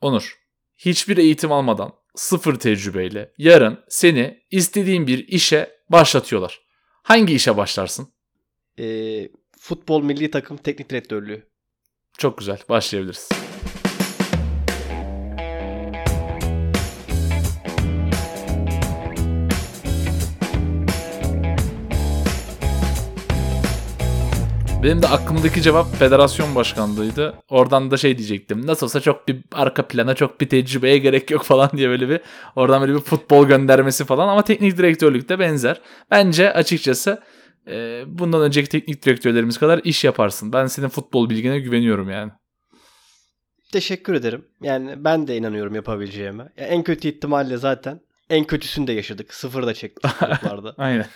Onur, hiçbir eğitim almadan, sıfır tecrübeyle yarın seni istediğin bir işe başlatıyorlar. Hangi işe başlarsın? Ee, futbol milli takım teknik direktörlüğü. Çok güzel, başlayabiliriz. Benim de aklımdaki cevap federasyon başkanlığıydı. Oradan da şey diyecektim. Nasıl olsa çok bir arka plana çok bir tecrübeye gerek yok falan diye böyle bir oradan böyle bir futbol göndermesi falan ama teknik direktörlük de benzer. Bence açıkçası e, bundan önceki teknik direktörlerimiz kadar iş yaparsın. Ben senin futbol bilgine güveniyorum yani. Teşekkür ederim. Yani ben de inanıyorum yapabileceğime. Ya en kötü ihtimalle zaten en kötüsünü de yaşadık. Sıfır da çektik gruplarda. Aynen.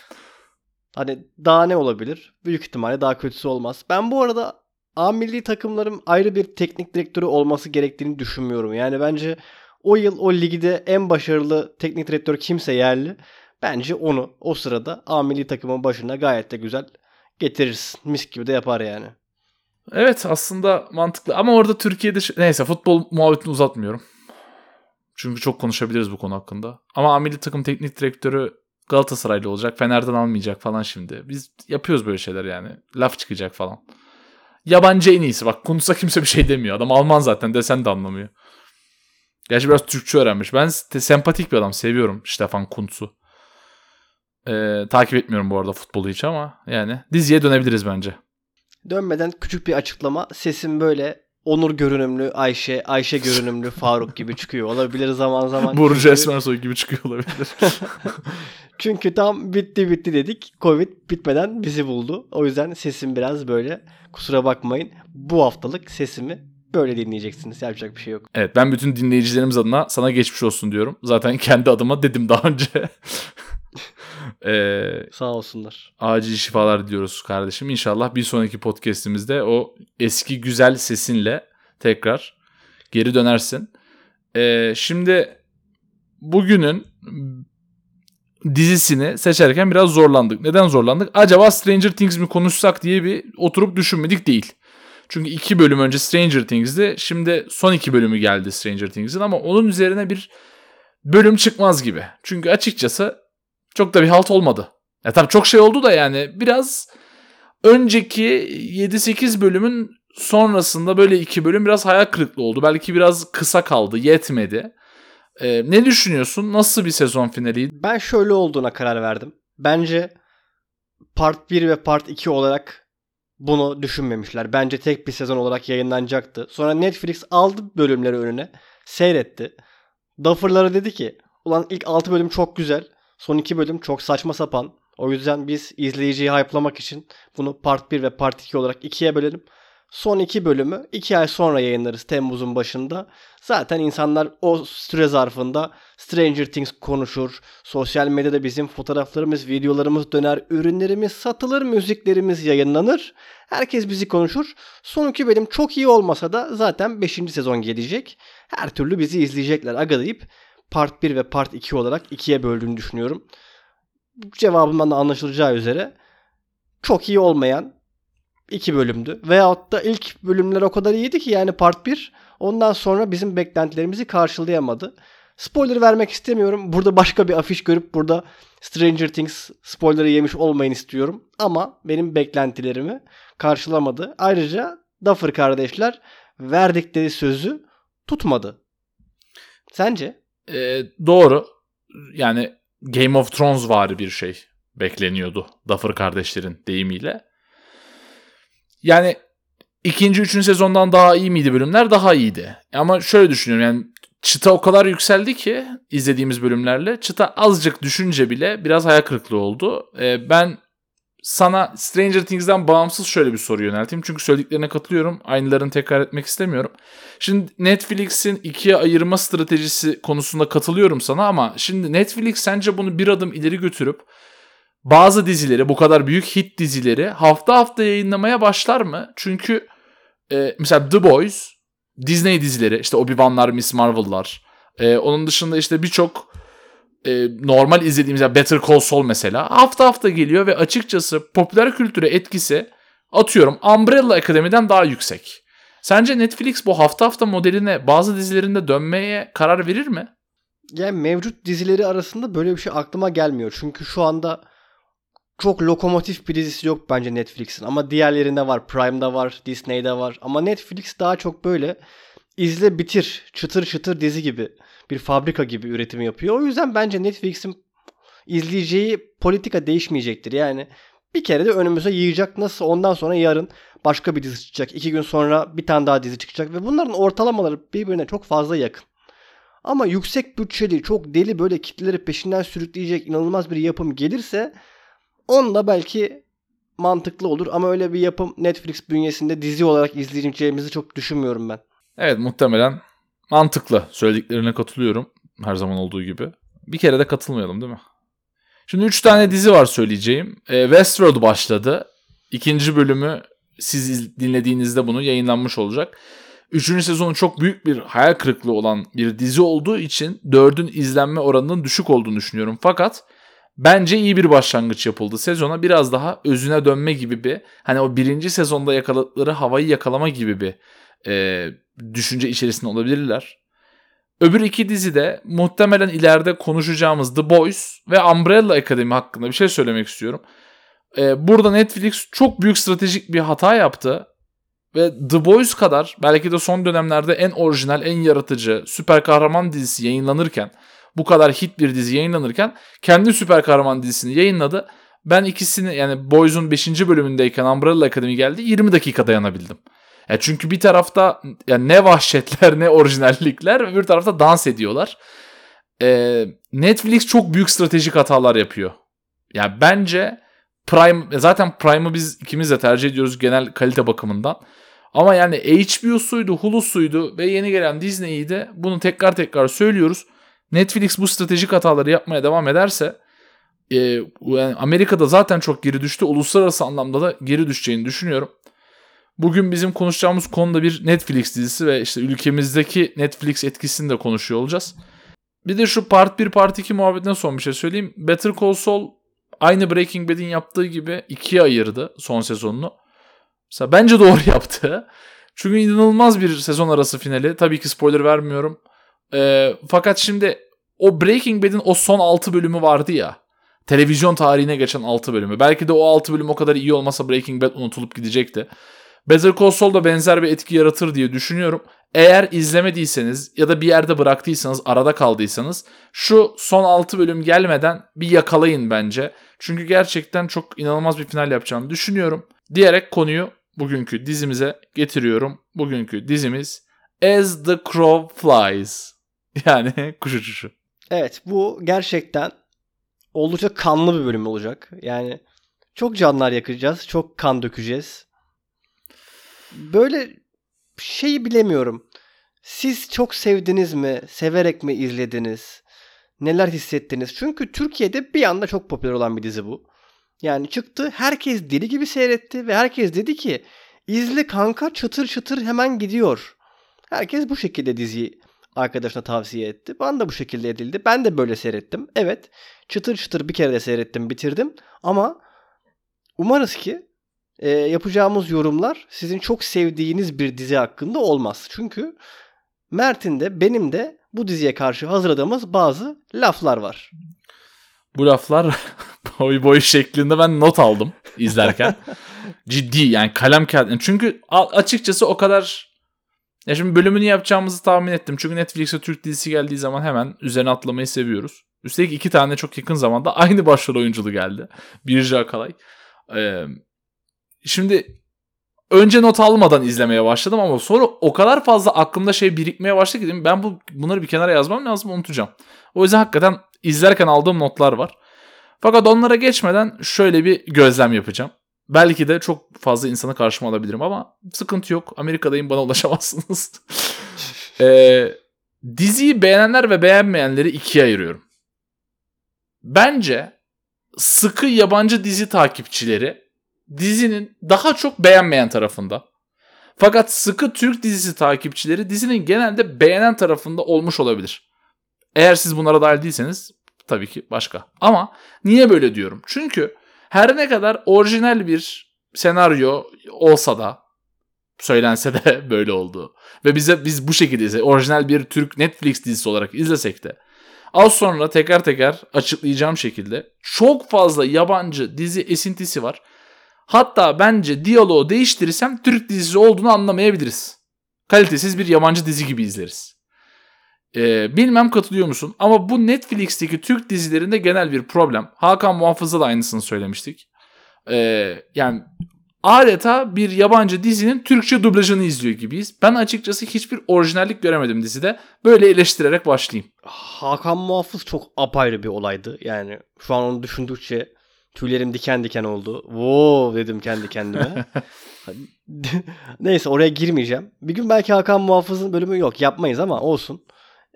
Hani daha ne olabilir? Büyük ihtimalle daha kötüsü olmaz. Ben bu arada A milli takımların ayrı bir teknik direktörü olması gerektiğini düşünmüyorum. Yani bence o yıl o ligde en başarılı teknik direktör kimse yerli. Bence onu o sırada A milli takımın başına gayet de güzel getirirsin. Mis gibi de yapar yani. Evet aslında mantıklı ama orada Türkiye'de neyse futbol muhabbetini uzatmıyorum. Çünkü çok konuşabiliriz bu konu hakkında. Ama A milli takım teknik direktörü Galatasaraylı olacak. Fener'den almayacak falan şimdi. Biz yapıyoruz böyle şeyler yani. Laf çıkacak falan. Yabancı en iyisi. Bak Kuntz'a kimse bir şey demiyor. Adam Alman zaten desen de anlamıyor. Gerçi biraz Türkçe öğrenmiş. Ben sempatik bir adam. Seviyorum Stefan Kuntz'u. Ee, takip etmiyorum bu arada futbolu hiç ama yani diziye dönebiliriz bence. Dönmeden küçük bir açıklama. Sesim böyle Onur görünümlü Ayşe, Ayşe görünümlü Faruk gibi çıkıyor olabilir zaman zaman. Burcu Esmersoy gibi çıkıyor olabilir. Çünkü tam bitti bitti dedik. Covid bitmeden bizi buldu. O yüzden sesim biraz böyle. Kusura bakmayın. Bu haftalık sesimi böyle dinleyeceksiniz. Yapacak bir şey yok. Evet ben bütün dinleyicilerimiz adına sana geçmiş olsun diyorum. Zaten kendi adıma dedim daha önce. ee, Sağ olsunlar. Acil şifalar diliyoruz kardeşim. İnşallah bir sonraki podcastimizde o eski güzel sesinle tekrar geri dönersin. Ee, şimdi bugünün dizisini seçerken biraz zorlandık. Neden zorlandık? Acaba Stranger Things mi konuşsak diye bir oturup düşünmedik değil. Çünkü iki bölüm önce Stranger Things'di. Şimdi son iki bölümü geldi Stranger Things'in ama onun üzerine bir bölüm çıkmaz gibi. Çünkü açıkçası çok da bir halt olmadı. Ya tabii çok şey oldu da yani biraz önceki 7-8 bölümün sonrasında böyle iki bölüm biraz hayal kırıklığı oldu. Belki biraz kısa kaldı, yetmedi. Ee, ne düşünüyorsun? Nasıl bir sezon finaliydi? Ben şöyle olduğuna karar verdim. Bence Part 1 ve Part 2 olarak bunu düşünmemişler. Bence tek bir sezon olarak yayınlanacaktı. Sonra Netflix aldı bölümleri önüne. Seyretti. Duffer'lara dedi ki ulan ilk 6 bölüm çok güzel. Son 2 bölüm çok saçma sapan. O yüzden biz izleyiciyi hype'lamak için bunu Part 1 ve Part 2 olarak ikiye bölelim. Son iki bölümü iki ay sonra yayınlarız Temmuz'un başında. Zaten insanlar o süre zarfında Stranger Things konuşur. Sosyal medyada bizim fotoğraflarımız, videolarımız döner, ürünlerimiz satılır, müziklerimiz yayınlanır. Herkes bizi konuşur. Son iki bölüm çok iyi olmasa da zaten 5. sezon gelecek. Her türlü bizi izleyecekler aga deyip Part 1 ve Part 2 olarak ikiye böldüğünü düşünüyorum. Cevabımdan da anlaşılacağı üzere çok iyi olmayan iki bölümdü. Veyahut da ilk bölümler o kadar iyiydi ki yani part 1 ondan sonra bizim beklentilerimizi karşılayamadı. Spoiler vermek istemiyorum. Burada başka bir afiş görüp burada Stranger Things spoiler'ı yemiş olmayın istiyorum. Ama benim beklentilerimi karşılamadı. Ayrıca Duffer kardeşler verdikleri sözü tutmadı. Sence? Ee, doğru. Yani Game of Thrones var bir şey bekleniyordu Duffer kardeşlerin deyimiyle. Yani ikinci, üçüncü sezondan daha iyi miydi bölümler? Daha iyiydi. Ama şöyle düşünüyorum yani çıta o kadar yükseldi ki izlediğimiz bölümlerle çıta azıcık düşünce bile biraz hayal kırıklığı oldu. Ee, ben sana Stranger Things'den bağımsız şöyle bir soru yönelteyim. Çünkü söylediklerine katılıyorum. Aynılarını tekrar etmek istemiyorum. Şimdi Netflix'in ikiye ayırma stratejisi konusunda katılıyorum sana ama şimdi Netflix sence bunu bir adım ileri götürüp bazı dizileri bu kadar büyük hit dizileri hafta hafta yayınlamaya başlar mı? Çünkü e, mesela The Boys Disney dizileri işte Obi-Wan'lar, Miss Marvel'lar e, onun dışında işte birçok e, normal izlediğimiz yani Better Call Saul mesela hafta hafta geliyor ve açıkçası popüler kültüre etkisi atıyorum Umbrella Academy'den daha yüksek. Sence Netflix bu hafta hafta modeline bazı dizilerinde dönmeye karar verir mi? Yani mevcut dizileri arasında böyle bir şey aklıma gelmiyor. Çünkü şu anda çok lokomotif bir dizisi yok bence Netflix'in. Ama diğerlerinde var. Prime'da var, Disney'de var. Ama Netflix daha çok böyle izle bitir, çıtır çıtır dizi gibi bir fabrika gibi üretimi yapıyor. O yüzden bence Netflix'in izleyeceği politika değişmeyecektir. Yani bir kere de önümüze yiyecek nasıl ondan sonra yarın başka bir dizi çıkacak. iki gün sonra bir tane daha dizi çıkacak ve bunların ortalamaları birbirine çok fazla yakın. Ama yüksek bütçeli, çok deli böyle kitleleri peşinden sürükleyecek inanılmaz bir yapım gelirse onunla belki mantıklı olur ama öyle bir yapım Netflix bünyesinde dizi olarak izleyeceğimizi çok düşünmüyorum ben. Evet muhtemelen mantıklı. Söylediklerine katılıyorum. Her zaman olduğu gibi. Bir kere de katılmayalım değil mi? Şimdi 3 tane dizi var söyleyeceğim. E, Westworld başladı. İkinci bölümü siz dinlediğinizde bunu yayınlanmış olacak. Üçüncü sezonu çok büyük bir hayal kırıklığı olan bir dizi olduğu için dördün izlenme oranının düşük olduğunu düşünüyorum. Fakat bence iyi bir başlangıç yapıldı. Sezona biraz daha özüne dönme gibi bir hani o birinci sezonda yakaladıkları havayı yakalama gibi bir e, düşünce içerisinde olabilirler. Öbür iki dizi de muhtemelen ileride konuşacağımız The Boys ve Umbrella Academy hakkında bir şey söylemek istiyorum. Ee, burada Netflix çok büyük stratejik bir hata yaptı. Ve The Boys kadar belki de son dönemlerde en orijinal, en yaratıcı süper kahraman dizisi yayınlanırken bu kadar hit bir dizi yayınlanırken kendi süper kahraman dizisini yayınladı. Ben ikisini yani Boys'un 5. bölümündeyken Umbrella Academy geldi 20 dakika dayanabildim. Ya çünkü bir tarafta yani ne vahşetler ne orijinallikler öbür tarafta dans ediyorlar. Ee, Netflix çok büyük stratejik hatalar yapıyor. Ya yani bence Prime zaten Prime'ı biz ikimiz de tercih ediyoruz genel kalite bakımından. Ama yani HBO'suydu, Hulu'suydu ve yeni gelen Disney'ydi. Bunu tekrar tekrar söylüyoruz. Netflix bu stratejik hataları yapmaya devam ederse e, yani Amerika'da zaten çok geri düştü. Uluslararası anlamda da geri düşeceğini düşünüyorum. Bugün bizim konuşacağımız konuda bir Netflix dizisi ve işte ülkemizdeki Netflix etkisini de konuşuyor olacağız. Bir de şu part 1 part 2 muhabbetine son bir şey söyleyeyim. Better Call Saul aynı Breaking Bad'in yaptığı gibi ikiye ayırdı son sezonunu. Mesela bence doğru yaptı. Çünkü inanılmaz bir sezon arası finali. Tabii ki spoiler vermiyorum. Ee, fakat şimdi o Breaking Bad'in o son 6 bölümü vardı ya. Televizyon tarihine geçen 6 bölümü. Belki de o 6 bölüm o kadar iyi olmasa Breaking Bad unutulup gidecekti. Better Call Saul da benzer bir etki yaratır diye düşünüyorum. Eğer izlemediyseniz ya da bir yerde bıraktıysanız, arada kaldıysanız şu son 6 bölüm gelmeden bir yakalayın bence. Çünkü gerçekten çok inanılmaz bir final yapacağını düşünüyorum. Diyerek konuyu bugünkü dizimize getiriyorum. Bugünkü dizimiz As the Crow Flies. Yani kuş uçuşu. Evet bu gerçekten oldukça kanlı bir bölüm olacak. Yani çok canlar yakacağız, çok kan dökeceğiz böyle şeyi bilemiyorum. Siz çok sevdiniz mi? Severek mi izlediniz? Neler hissettiniz? Çünkü Türkiye'de bir anda çok popüler olan bir dizi bu. Yani çıktı herkes deli gibi seyretti ve herkes dedi ki izle kanka çıtır çıtır hemen gidiyor. Herkes bu şekilde diziyi arkadaşına tavsiye etti. Bana da bu şekilde edildi. Ben de böyle seyrettim. Evet çıtır çıtır bir kere de seyrettim bitirdim. Ama umarız ki e, yapacağımız yorumlar sizin çok sevdiğiniz bir dizi hakkında olmaz. Çünkü Mert'in de benim de bu diziye karşı hazırladığımız bazı laflar var. Bu laflar boy boy şeklinde ben not aldım izlerken. Ciddi yani kalem kağıt. Çünkü açıkçası o kadar ya şimdi bölümünü yapacağımızı tahmin ettim. Çünkü Netflix'e Türk dizisi geldiği zaman hemen üzerine atlamayı seviyoruz. Üstelik iki tane çok yakın zamanda aynı başrol oyunculu geldi. Birce Akalay. Ee, Şimdi önce not almadan izlemeye başladım ama sonra o kadar fazla aklımda şey birikmeye başladı ki ben bu bunları bir kenara yazmam lazım unutacağım. O yüzden hakikaten izlerken aldığım notlar var. Fakat onlara geçmeden şöyle bir gözlem yapacağım. Belki de çok fazla insanı karşıma alabilirim ama sıkıntı yok. Amerika'dayım bana ulaşamazsınız. ee, diziyi beğenenler ve beğenmeyenleri ikiye ayırıyorum. Bence sıkı yabancı dizi takipçileri dizinin daha çok beğenmeyen tarafında. Fakat sıkı Türk dizisi takipçileri dizinin genelde beğenen tarafında olmuş olabilir. Eğer siz bunlara dahil değilseniz tabii ki başka. Ama niye böyle diyorum? Çünkü her ne kadar orijinal bir senaryo olsa da söylense de böyle oldu. Ve bize biz bu şekilde izle, orijinal bir Türk Netflix dizisi olarak izlesek de az sonra tekrar tekrar açıklayacağım şekilde çok fazla yabancı dizi esintisi var. Hatta bence diyaloğu değiştirirsem Türk dizisi olduğunu anlamayabiliriz. Kalitesiz bir yabancı dizi gibi izleriz. Ee, bilmem katılıyor musun ama bu Netflix'teki Türk dizilerinde genel bir problem. Hakan Muhafız'a da aynısını söylemiştik. Ee, yani adeta bir yabancı dizinin Türkçe dublajını izliyor gibiyiz. Ben açıkçası hiçbir orijinallik göremedim dizide. Böyle eleştirerek başlayayım. Hakan Muhafız çok apayrı bir olaydı. Yani şu an onu düşündükçe tüylerim diken diken oldu. Wow dedim kendi kendime. Neyse oraya girmeyeceğim. Bir gün belki Hakan Muhafız'ın bölümü yok yapmayız ama olsun.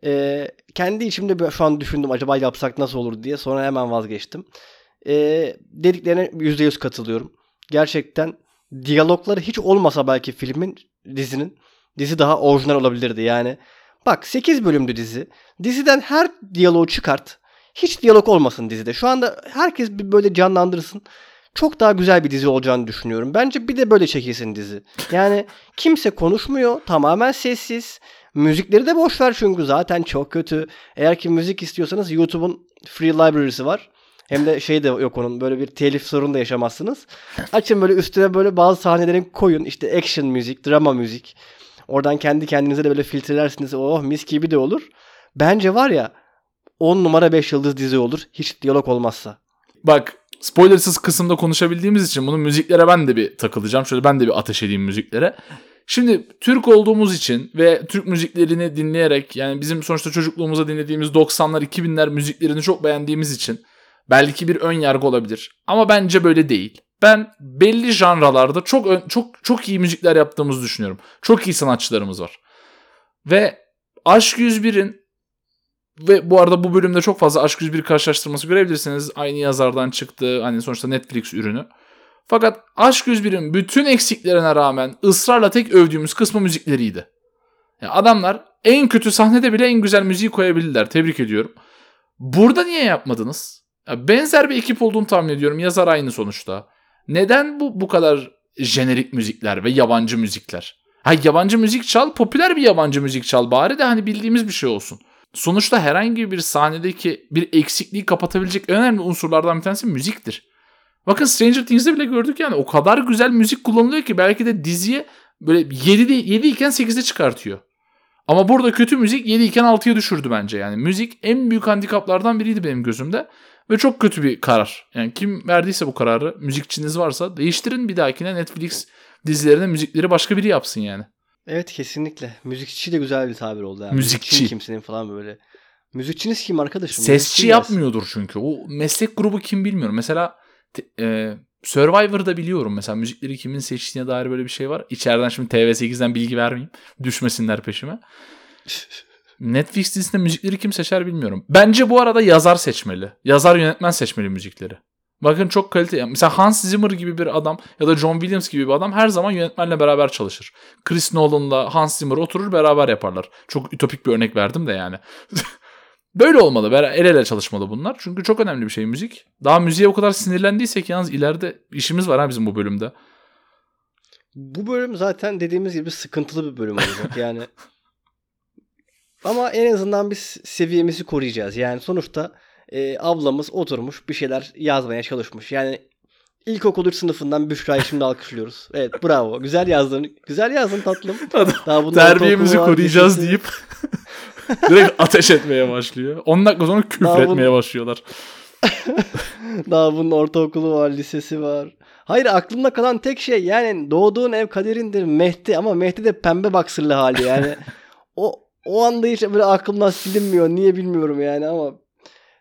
Ee, kendi içimde şu an düşündüm acaba yapsak nasıl olur diye sonra hemen vazgeçtim. Ee, dediklerine %100 katılıyorum. Gerçekten diyalogları hiç olmasa belki filmin dizinin dizi daha orijinal olabilirdi. Yani bak 8 bölümdü dizi. Diziden her diyaloğu çıkart. Hiç diyalog olmasın dizide. Şu anda herkes bir böyle canlandırsın. Çok daha güzel bir dizi olacağını düşünüyorum. Bence bir de böyle çekilsin dizi. Yani kimse konuşmuyor. Tamamen sessiz. Müzikleri de boş ver çünkü zaten çok kötü. Eğer ki müzik istiyorsanız YouTube'un free library'si var. Hem de şey de yok onun böyle bir telif sorunu da yaşamazsınız. Açın böyle üstüne böyle bazı sahnelerin koyun. İşte action müzik, drama müzik. Oradan kendi kendinize de böyle filtrelersiniz. Oh mis gibi de olur. Bence var ya 10 numara 5 yıldız dizi olur. Hiç diyalog olmazsa. Bak spoilersız kısımda konuşabildiğimiz için bunu müziklere ben de bir takılacağım. Şöyle ben de bir ateş edeyim müziklere. Şimdi Türk olduğumuz için ve Türk müziklerini dinleyerek yani bizim sonuçta çocukluğumuzda dinlediğimiz 90'lar 2000'ler müziklerini çok beğendiğimiz için belki bir ön yargı olabilir. Ama bence böyle değil. Ben belli janralarda çok çok çok iyi müzikler yaptığımızı düşünüyorum. Çok iyi sanatçılarımız var. Ve Aşk 101'in ve bu arada bu bölümde çok fazla Aşk 101 karşılaştırması görebilirsiniz. Aynı yazardan çıktı. Hani sonuçta Netflix ürünü. Fakat Aşk 101'in bütün eksiklerine rağmen ısrarla tek övdüğümüz kısmı müzikleriydi. Yani adamlar en kötü sahnede bile en güzel müziği koyabilirler. Tebrik ediyorum. Burada niye yapmadınız? Ya benzer bir ekip olduğunu tahmin ediyorum. Yazar aynı sonuçta. Neden bu bu kadar jenerik müzikler ve yabancı müzikler? Ha yabancı müzik çal, popüler bir yabancı müzik çal bari de hani bildiğimiz bir şey olsun. Sonuçta herhangi bir sahnedeki bir eksikliği kapatabilecek önemli unsurlardan bir tanesi müziktir. Bakın Stranger Things'de bile gördük yani o kadar güzel müzik kullanılıyor ki belki de diziye böyle 7'de 7 iken 8'de çıkartıyor. Ama burada kötü müzik 7 iken 6'ya düşürdü bence yani. Müzik en büyük handikaplardan biriydi benim gözümde. Ve çok kötü bir karar. Yani kim verdiyse bu kararı müzikçiniz varsa değiştirin bir dahakine Netflix dizilerine müzikleri başka biri yapsın yani. Evet kesinlikle. Müzikçi de güzel bir tabir oldu. Yani. Müzikçi. kimsenin falan böyle. Müzikçiniz kim arkadaşım? Sesçi Müzikçi yapmıyordur çünkü. O meslek grubu kim bilmiyorum. Mesela e, Survivor'da biliyorum mesela müzikleri kimin seçtiğine dair böyle bir şey var. İçeriden şimdi TV8'den bilgi vermeyeyim. Düşmesinler peşime. Netflix dizisinde müzikleri kim seçer bilmiyorum. Bence bu arada yazar seçmeli. Yazar yönetmen seçmeli müzikleri. Bakın çok kalite. Mesela Hans Zimmer gibi bir adam ya da John Williams gibi bir adam her zaman yönetmenle beraber çalışır. Chris Nolan'la Hans Zimmer oturur beraber yaparlar. Çok ütopik bir örnek verdim de yani. Böyle olmalı. El ele çalışmalı bunlar. Çünkü çok önemli bir şey müzik. Daha müziğe o kadar sinirlendiysek yalnız ileride işimiz var ha bizim bu bölümde. Bu bölüm zaten dediğimiz gibi sıkıntılı bir bölüm olacak. Yani ama en azından biz seviyemizi koruyacağız. Yani sonuçta e, ablamız oturmuş bir şeyler yazmaya çalışmış. Yani ilkokul 3 sınıfından Büşra'yı şimdi alkışlıyoruz. Evet bravo. Güzel yazdın. Güzel yazdın tatlım. Daha Terbiyemizi koruyacağız deyip direkt ateş etmeye başlıyor. 10 dakika sonra küfür Daha etmeye başlıyorlar. Daha bunun ortaokulu var, lisesi var. Hayır aklımda kalan tek şey yani doğduğun ev kaderindir Mehdi ama Mehdi de pembe baksırlı hali yani. o o anda hiç böyle aklımdan silinmiyor. Niye bilmiyorum yani ama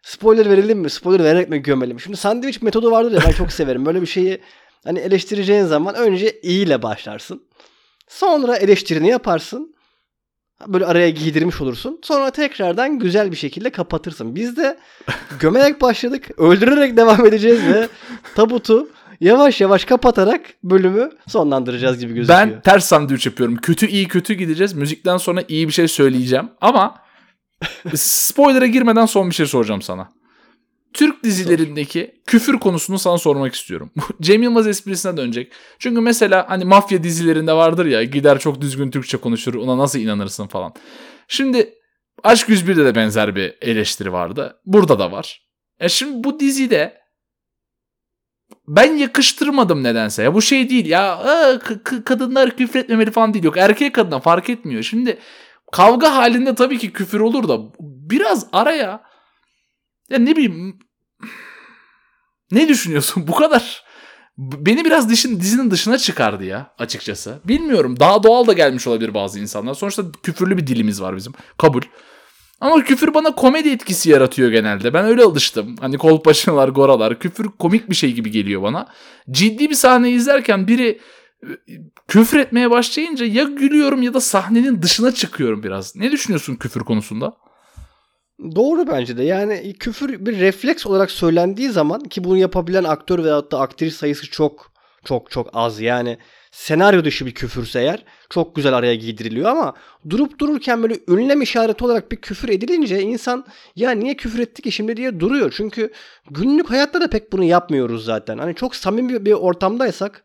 spoiler verelim mi? Spoiler vererek mi gömelim? Şimdi sandviç metodu vardır ya ben çok severim. Böyle bir şeyi hani eleştireceğin zaman önce iyi ile başlarsın. Sonra eleştirini yaparsın. Böyle araya giydirmiş olursun. Sonra tekrardan güzel bir şekilde kapatırsın. Biz de gömerek başladık. Öldürerek devam edeceğiz ve tabutu yavaş yavaş kapatarak bölümü sonlandıracağız gibi gözüküyor. Ben ters sandviç yapıyorum. Kötü iyi kötü gideceğiz. Müzikten sonra iyi bir şey söyleyeceğim. Ama spoiler'a girmeden son bir şey soracağım sana. Türk dizilerindeki küfür konusunu sana sormak istiyorum. Cem Yılmaz esprisine dönecek. Çünkü mesela hani mafya dizilerinde vardır ya gider çok düzgün Türkçe konuşur ona nasıl inanırsın falan. Şimdi Aşk 101'de de benzer bir eleştiri vardı. Burada da var. E şimdi bu dizide ben yakıştırmadım nedense. Ya bu şey değil ya kadınlar küfür etmemeli falan değil. Yok erkek kadına fark etmiyor. Şimdi kavga halinde tabii ki küfür olur da biraz araya ya ne bileyim ne düşünüyorsun bu kadar beni biraz dişin, dizinin dışına çıkardı ya açıkçası. Bilmiyorum daha doğal da gelmiş olabilir bazı insanlar. Sonuçta küfürlü bir dilimiz var bizim. Kabul. Ama küfür bana komedi etkisi yaratıyor genelde. Ben öyle alıştım. Hani kolpaçinalar, goralar. Küfür komik bir şey gibi geliyor bana. Ciddi bir sahne izlerken biri küfür etmeye başlayınca ya gülüyorum ya da sahnenin dışına çıkıyorum biraz. Ne düşünüyorsun küfür konusunda? Doğru bence de. Yani küfür bir refleks olarak söylendiği zaman ki bunu yapabilen aktör veyahut da aktris sayısı çok çok çok az. Yani senaryo dışı bir küfürse eğer çok güzel araya giydiriliyor ama durup dururken böyle ünlem işareti olarak bir küfür edilince insan ya niye küfür etti ki şimdi diye duruyor. Çünkü günlük hayatta da pek bunu yapmıyoruz zaten. Hani çok samimi bir ortamdaysak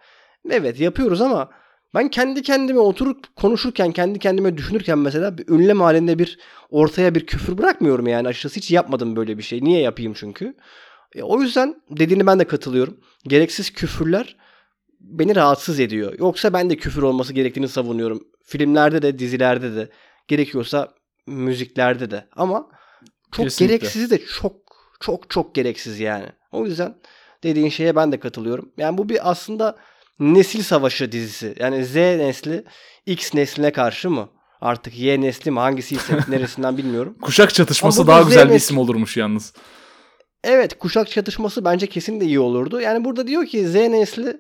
evet yapıyoruz ama ben kendi kendime oturup konuşurken, kendi kendime düşünürken mesela bir ünlem halinde bir ortaya bir küfür bırakmıyorum yani açıkçası hiç yapmadım böyle bir şey. Niye yapayım çünkü? E, o yüzden dediğini ben de katılıyorum. Gereksiz küfürler beni rahatsız ediyor. Yoksa ben de küfür olması gerektiğini savunuyorum. Filmlerde de, dizilerde de, gerekiyorsa müziklerde de. Ama çok Kesinlikle. gereksiz de çok çok çok gereksiz yani. O yüzden dediğin şeye ben de katılıyorum. Yani bu bir aslında nesil savaşı dizisi. Yani Z nesli X nesline karşı mı? Artık Y nesli mi? Hangisi ise neresinden bilmiyorum. Kuşak çatışması daha güzel bir isim olurmuş yalnız. Evet kuşak çatışması bence kesin de iyi olurdu. Yani burada diyor ki Z nesli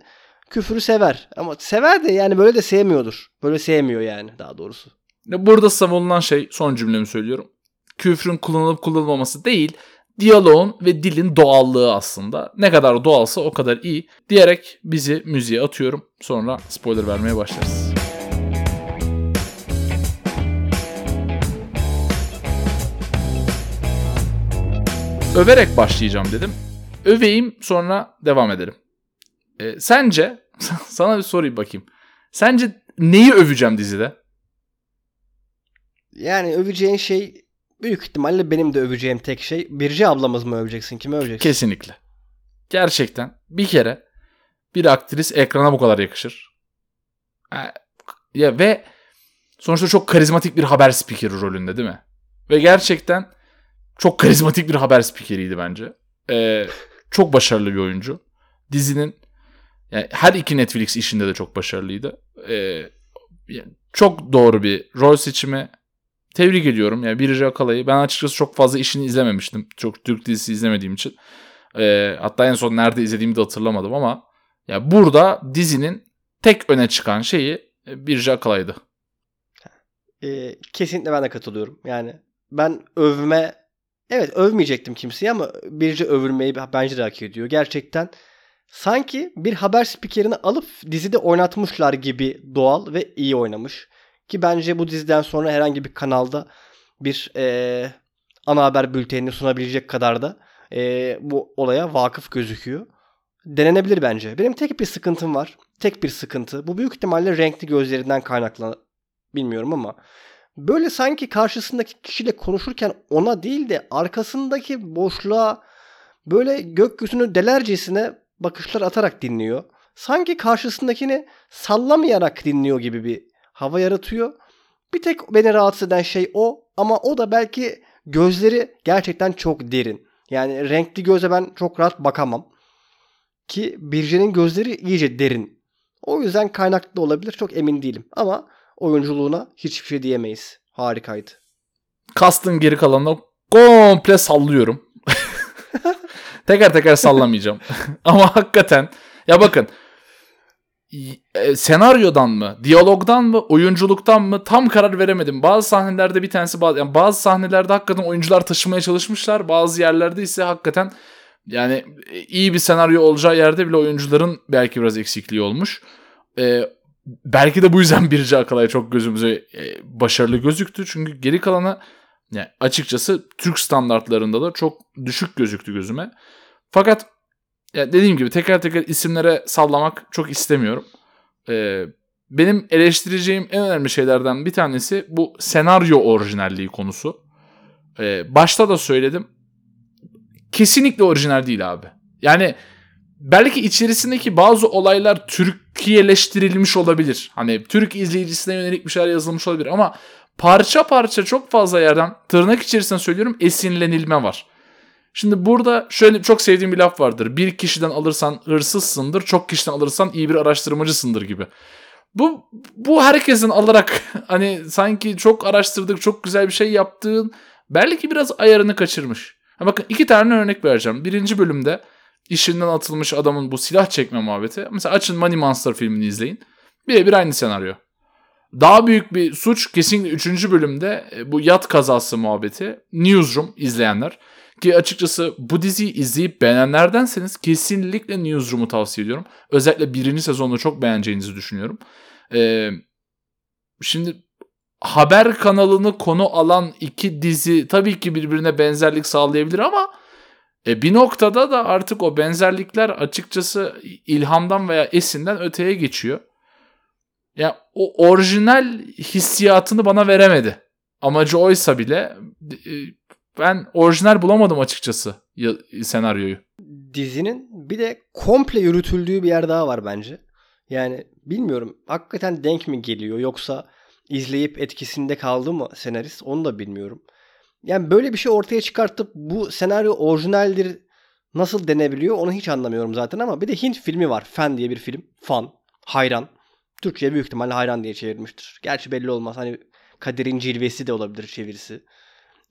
küfürü sever. Ama sever de yani böyle de sevmiyordur. Böyle sevmiyor yani daha doğrusu. Burada savunulan şey son cümlemi söylüyorum. Küfrün kullanılıp kullanılmaması değil diyaloğun ve dilin doğallığı aslında. Ne kadar doğalsa o kadar iyi diyerek bizi müziğe atıyorum. Sonra spoiler vermeye başlarız. Överek başlayacağım dedim. Öveyim sonra devam edelim. E, sence sana bir sorayım bakayım. Sence neyi öveceğim dizide? Yani öveceğin şey büyük ihtimalle benim de öveceğim tek şey. Birce ablamız mı öveceksin? Kimi öveceksin? Kesinlikle. Gerçekten bir kere bir aktris ekrana bu kadar yakışır. Ya ve sonuçta çok karizmatik bir haber spikeri rolünde değil mi? Ve gerçekten çok karizmatik bir haber spikeriydi bence. Ee, çok başarılı bir oyuncu. Dizinin yani her iki Netflix işinde de çok başarılıydı. Ee, çok doğru bir rol seçimi. Tebrik ediyorum. Yani Birce Akala'yı ben açıkçası çok fazla işini izlememiştim. Çok Türk dizisi izlemediğim için. Ee, hatta en son nerede izlediğimi de hatırlamadım ama ya burada dizinin tek öne çıkan şeyi e, Birce Akala'ydı. Ee, kesinlikle ben de katılıyorum. Yani ben övme evet övmeyecektim kimseyi ama Birce övülmeyi bence de hak ediyor. Gerçekten sanki bir haber spikerini alıp dizide oynatmışlar gibi doğal ve iyi oynamış. Ki bence bu diziden sonra herhangi bir kanalda bir e, ana haber bültenini sunabilecek kadar da e, bu olaya vakıf gözüküyor. Denenebilir bence. Benim tek bir sıkıntım var. Tek bir sıkıntı. Bu büyük ihtimalle renkli gözlerinden kaynaklı. Bilmiyorum ama böyle sanki karşısındaki kişiyle konuşurken ona değil de arkasındaki boşluğa böyle gökyüzünü delercesine bakışlar atarak dinliyor. Sanki karşısındakini sallamayarak dinliyor gibi bir hava yaratıyor. Bir tek beni rahatsız eden şey o ama o da belki gözleri gerçekten çok derin. Yani renkli göze ben çok rahat bakamam. Ki Birce'nin gözleri iyice derin. O yüzden kaynaklı olabilir çok emin değilim. Ama oyunculuğuna hiçbir şey diyemeyiz. Harikaydı. Kastın geri kalanını komple sallıyorum. teker teker sallamayacağım. Ama hakikaten ya bakın senaryodan mı, diyalogdan mı, oyunculuktan mı tam karar veremedim. Bazı sahnelerde bir tanesi bazı yani bazı sahnelerde hakikaten oyuncular taşımaya çalışmışlar. Bazı yerlerde ise hakikaten yani iyi bir senaryo olacağı yerde bile oyuncuların belki biraz eksikliği olmuş. Ee, belki de bu yüzden Birce Akalay çok gözümüze e, başarılı gözüktü. Çünkü geri kalanı Yani açıkçası Türk standartlarında da çok düşük gözüktü gözüme. Fakat ya dediğim gibi teker teker isimlere sallamak çok istemiyorum. Ee, benim eleştireceğim en önemli şeylerden bir tanesi bu senaryo orijinalliği konusu. Ee, başta da söyledim. Kesinlikle orijinal değil abi. Yani belki içerisindeki bazı olaylar Türkiye'leştirilmiş olabilir. Hani Türk izleyicisine yönelik bir şeyler yazılmış olabilir ama parça parça çok fazla yerden tırnak içerisinde söylüyorum esinlenilme var. Şimdi burada şöyle çok sevdiğim bir laf vardır. Bir kişiden alırsan hırsızsındır, çok kişiden alırsan iyi bir araştırmacısındır gibi. Bu bu herkesin alarak hani sanki çok araştırdık, çok güzel bir şey yaptığın belki biraz ayarını kaçırmış. Ha bakın iki tane örnek vereceğim. Birinci bölümde işinden atılmış adamın bu silah çekme muhabbeti. Mesela açın Money Monster filmini izleyin. Birebir aynı senaryo. Daha büyük bir suç kesinlikle 3. bölümde e, bu yat kazası muhabbeti. Newsroom izleyenler. Ki açıkçası bu diziyi izleyip beğenenlerdenseniz kesinlikle Newsroom'u tavsiye ediyorum. Özellikle birinci sezonda çok beğeneceğinizi düşünüyorum. Ee, şimdi haber kanalını konu alan iki dizi tabii ki birbirine benzerlik sağlayabilir ama e, bir noktada da artık o benzerlikler açıkçası ilhamdan veya esinden öteye geçiyor. Ya yani o orijinal hissiyatını bana veremedi. Amacı oysa bile e, ben orijinal bulamadım açıkçası senaryoyu. Dizinin bir de komple yürütüldüğü bir yer daha var bence. Yani bilmiyorum hakikaten denk mi geliyor yoksa izleyip etkisinde kaldı mı senarist onu da bilmiyorum. Yani böyle bir şey ortaya çıkartıp bu senaryo orijinaldir nasıl denebiliyor onu hiç anlamıyorum zaten ama bir de Hint filmi var. Fan diye bir film. Fan. Hayran. Türkçe'ye büyük ihtimalle hayran diye çevirmiştir. Gerçi belli olmaz. Hani Kadir'in cilvesi de olabilir çevirisi.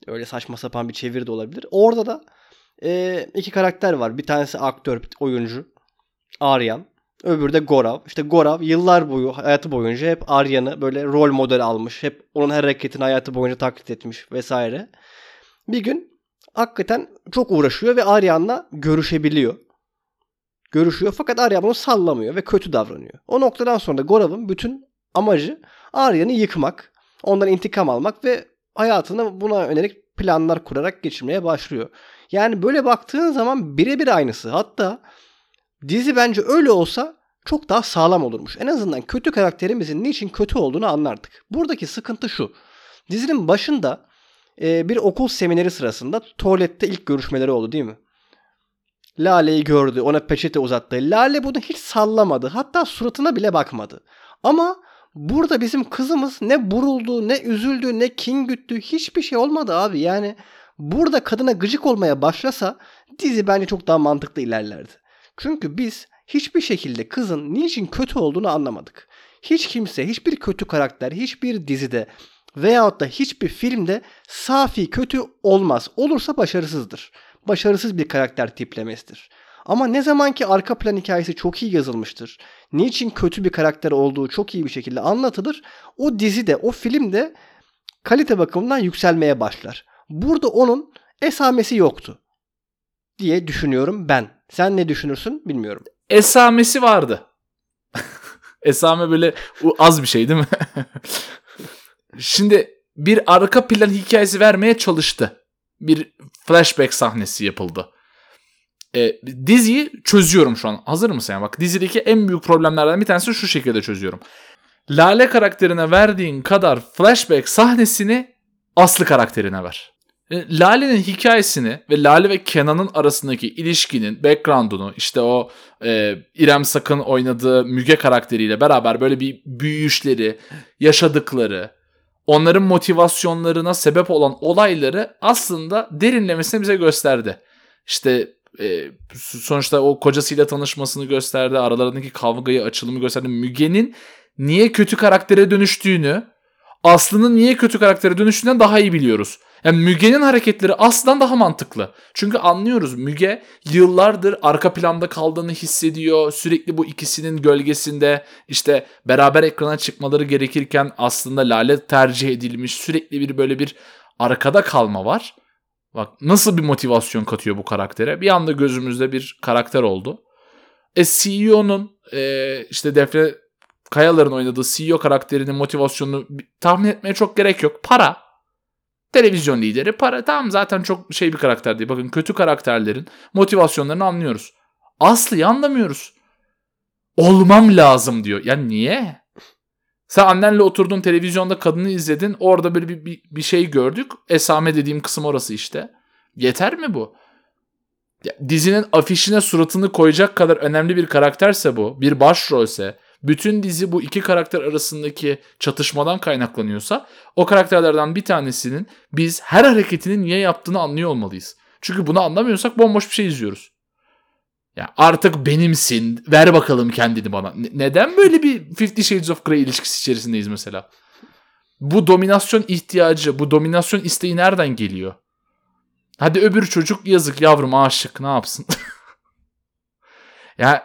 Öyle saçma sapan bir çeviri de olabilir. Orada da e, iki karakter var. Bir tanesi aktör, oyuncu. Aryan. Öbürü de Gorav. İşte Gorav yıllar boyu, hayatı boyunca hep Aryan'ı böyle rol model almış. Hep onun her hareketini hayatı boyunca taklit etmiş vesaire. Bir gün hakikaten çok uğraşıyor ve Aryan'la görüşebiliyor. Görüşüyor fakat Aryan bunu sallamıyor ve kötü davranıyor. O noktadan sonra da Gorav'ın bütün amacı Aryan'ı yıkmak, ondan intikam almak ve hayatını buna yönelik planlar kurarak geçirmeye başlıyor. Yani böyle baktığın zaman birebir aynısı. Hatta dizi bence öyle olsa çok daha sağlam olurmuş. En azından kötü karakterimizin niçin kötü olduğunu anlardık. Buradaki sıkıntı şu. Dizinin başında e, bir okul semineri sırasında tuvalette ilk görüşmeleri oldu değil mi? Lale'yi gördü, ona peçete uzattı. Lale bunu hiç sallamadı. Hatta suratına bile bakmadı. Ama burada bizim kızımız ne buruldu, ne üzüldü, ne kin güttü. Hiçbir şey olmadı abi. Yani burada kadına gıcık olmaya başlasa dizi bence çok daha mantıklı ilerlerdi. Çünkü biz hiçbir şekilde kızın niçin kötü olduğunu anlamadık. Hiç kimse, hiçbir kötü karakter, hiçbir dizide veyahut da hiçbir filmde safi kötü olmaz. Olursa başarısızdır. Başarısız bir karakter tiplemesidir. Ama ne zaman ki arka plan hikayesi çok iyi yazılmıştır. Niçin kötü bir karakter olduğu çok iyi bir şekilde anlatılır. O dizide, o filmde kalite bakımından yükselmeye başlar. Burada onun esamesi yoktu diye düşünüyorum ben. Sen ne düşünürsün bilmiyorum. Esamesi vardı. Esame böyle az bir şey değil mi? Şimdi bir arka plan hikayesi vermeye çalıştı. Bir flashback sahnesi yapıldı. E, diziyi çözüyorum şu an. Hazır mısın? Yani bak dizideki en büyük problemlerden bir tanesi şu şekilde çözüyorum. Lale karakterine verdiğin kadar flashback sahnesini Aslı karakterine ver. E, Lale'nin hikayesini ve Lale ve Kenan'ın arasındaki ilişkinin background'unu işte o e, İrem Sakın oynadığı Müge karakteriyle beraber böyle bir büyüyüşleri, yaşadıkları, onların motivasyonlarına sebep olan olayları aslında derinlemesine bize gösterdi. İşte e, sonuçta o kocasıyla tanışmasını gösterdi, aralarındaki kavgayı, açılımı gösterdi. Müge'nin niye kötü karaktere dönüştüğünü, Aslı'nın niye kötü karaktere dönüştüğünden daha iyi biliyoruz. Yani Müge'nin hareketleri aslan daha mantıklı. Çünkü anlıyoruz Müge yıllardır arka planda kaldığını hissediyor. Sürekli bu ikisinin gölgesinde işte beraber ekrana çıkmaları gerekirken aslında Lale tercih edilmiş. Sürekli bir böyle bir arkada kalma var. Bak nasıl bir motivasyon katıyor bu karaktere. Bir anda gözümüzde bir karakter oldu. E CEO'nun e, işte Defne Kayalar'ın oynadığı CEO karakterinin motivasyonunu tahmin etmeye çok gerek yok. Para. Televizyon lideri para tamam zaten çok şey bir karakter değil. Bakın kötü karakterlerin motivasyonlarını anlıyoruz. Aslı'yı anlamıyoruz. Olmam lazım diyor. Ya niye? Sen annenle oturdun televizyonda kadını izledin. Orada böyle bir, bir, bir şey gördük. Esame dediğim kısım orası işte. Yeter mi bu? Ya, dizinin afişine suratını koyacak kadar önemli bir karakterse bu. Bir başrolse. Bütün dizi bu iki karakter arasındaki çatışmadan kaynaklanıyorsa o karakterlerden bir tanesinin biz her hareketini niye yaptığını anlıyor olmalıyız. Çünkü bunu anlamıyorsak bomboş bir şey izliyoruz. Ya artık benimsin. Ver bakalım kendini bana. Ne- neden böyle bir Fifty Shades of Grey ilişkisi içerisindeyiz mesela? Bu dominasyon ihtiyacı, bu dominasyon isteği nereden geliyor? Hadi öbür çocuk yazık yavrum aşık ne yapsın? ya